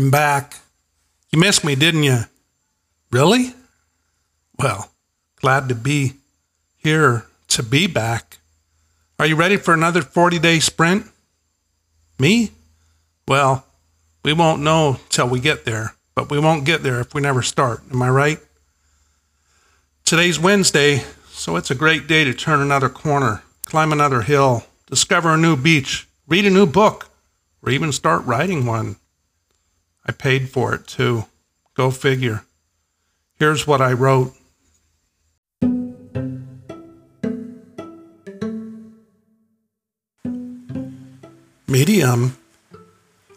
I'm back. You missed me, didn't you? Really? Well, glad to be here to be back. Are you ready for another 40 day sprint? Me? Well, we won't know till we get there, but we won't get there if we never start. Am I right? Today's Wednesday, so it's a great day to turn another corner, climb another hill, discover a new beach, read a new book, or even start writing one. I paid for it too. Go figure. Here's what I wrote. Medium.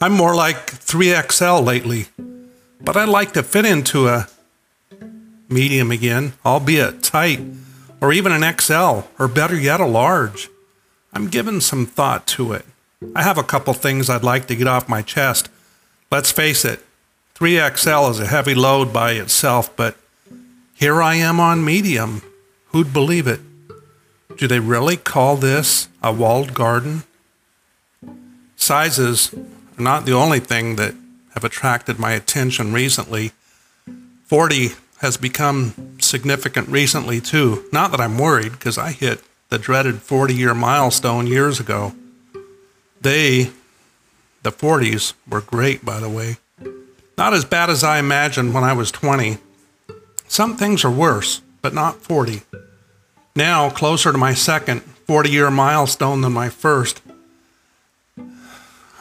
I'm more like 3XL lately, but I'd like to fit into a medium again, albeit tight, or even an XL, or better yet, a large. I'm giving some thought to it. I have a couple things I'd like to get off my chest. Let's face it, 3XL is a heavy load by itself, but here I am on medium. Who'd believe it? Do they really call this a walled garden? Sizes are not the only thing that have attracted my attention recently. 40 has become significant recently, too. Not that I'm worried, because I hit the dreaded 40 year milestone years ago. They, the 40s, were great, by the way. Not as bad as I imagined when I was 20. Some things are worse, but not 40. Now, closer to my second 40 year milestone than my first,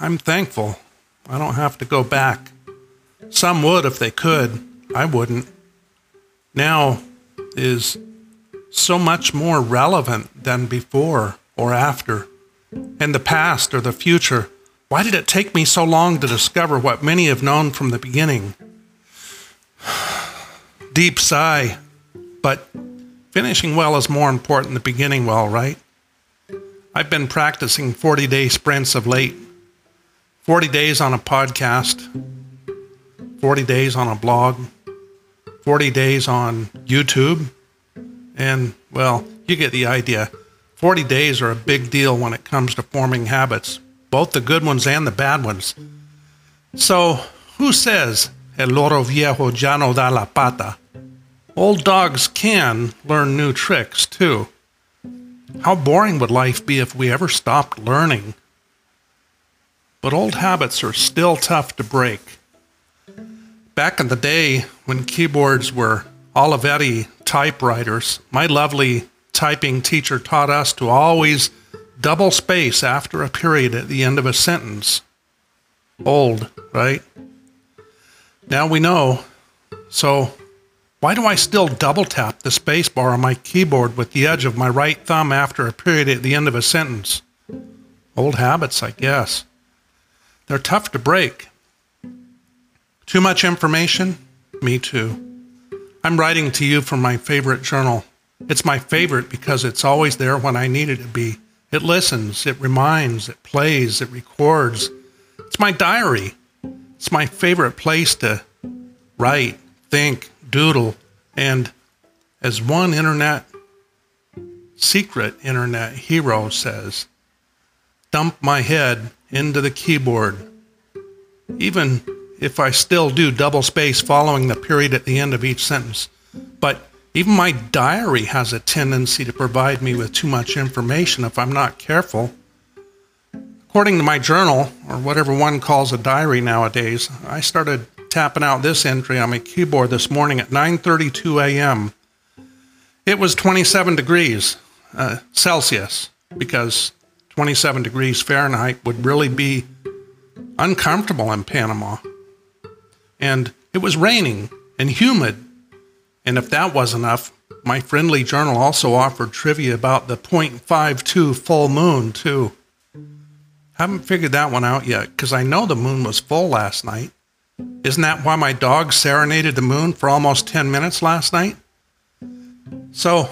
I'm thankful I don't have to go back. Some would if they could. I wouldn't. Now is so much more relevant than before or after. In the past or the future, why did it take me so long to discover what many have known from the beginning? Deep sigh, but finishing well is more important than beginning well, right? I've been practicing 40 day sprints of late 40 days on a podcast, 40 days on a blog, 40 days on YouTube, and, well, you get the idea. 40 days are a big deal when it comes to forming habits, both the good ones and the bad ones. So, who says el loro viejo ya no da la pata? Old dogs can learn new tricks, too. How boring would life be if we ever stopped learning? But old habits are still tough to break. Back in the day when keyboards were Olivetti typewriters, my lovely typing teacher taught us to always double space after a period at the end of a sentence. Old, right? Now we know. So, why do I still double tap the space bar on my keyboard with the edge of my right thumb after a period at the end of a sentence? Old habits, I guess. They're tough to break. Too much information? Me too. I'm writing to you from my favorite journal. It's my favorite because it's always there when I need it to be. It listens, it reminds, it plays, it records. It's my diary. It's my favorite place to write, think, doodle, and as one internet secret internet hero says, dump my head into the keyboard. Even if I still do double space following the period at the end of each sentence. But even my diary has a tendency to provide me with too much information if I'm not careful. According to my journal, or whatever one calls a diary nowadays, I started tapping out this entry on my keyboard this morning at 9:32 a.m. It was 27 degrees uh, Celsius because 27 degrees Fahrenheit would really be uncomfortable in Panama. And it was raining and humid. And if that wasn't enough, my friendly journal also offered trivia about the 0.52 full moon, too. Haven't figured that one out yet because I know the moon was full last night. Isn't that why my dog serenaded the moon for almost 10 minutes last night? So,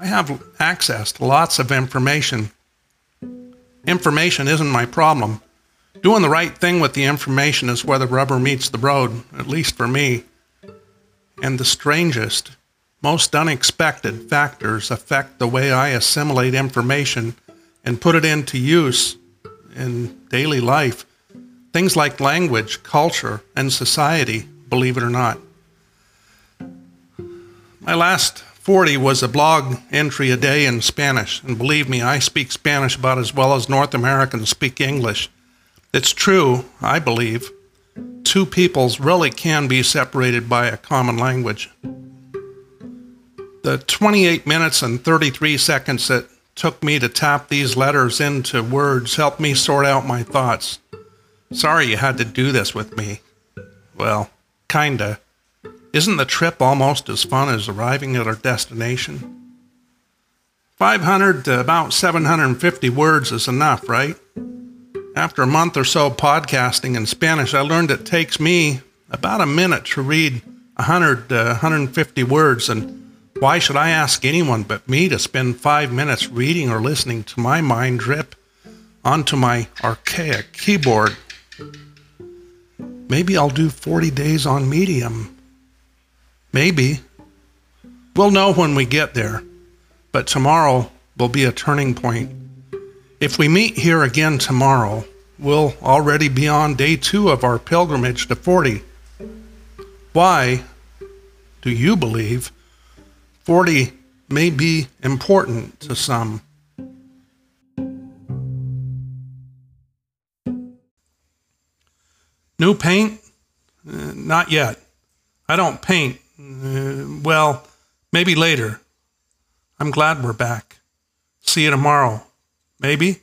I have access to lots of information Information isn't my problem. Doing the right thing with the information is where the rubber meets the road, at least for me. And the strangest, most unexpected factors affect the way I assimilate information and put it into use in daily life Things like language, culture, and society, believe it or not. My last 40 was a blog entry a day in Spanish, and believe me, I speak Spanish about as well as North Americans speak English. It's true, I believe, two peoples really can be separated by a common language. The 28 minutes and 33 seconds that took me to tap these letters into words helped me sort out my thoughts. Sorry you had to do this with me. Well, kinda. Isn't the trip almost as fun as arriving at our destination? 500 to about 750 words is enough, right? After a month or so podcasting in Spanish, I learned it takes me about a minute to read 100 to uh, 150 words, and why should I ask anyone but me to spend five minutes reading or listening to my mind drip onto my archaic keyboard? Maybe I'll do 40 days on Medium. Maybe. We'll know when we get there, but tomorrow will be a turning point. If we meet here again tomorrow, we'll already be on day two of our pilgrimage to 40. Why do you believe 40 may be important to some? New paint? Uh, not yet. I don't paint. Uh, well, maybe later. I'm glad we're back. See you tomorrow. Maybe?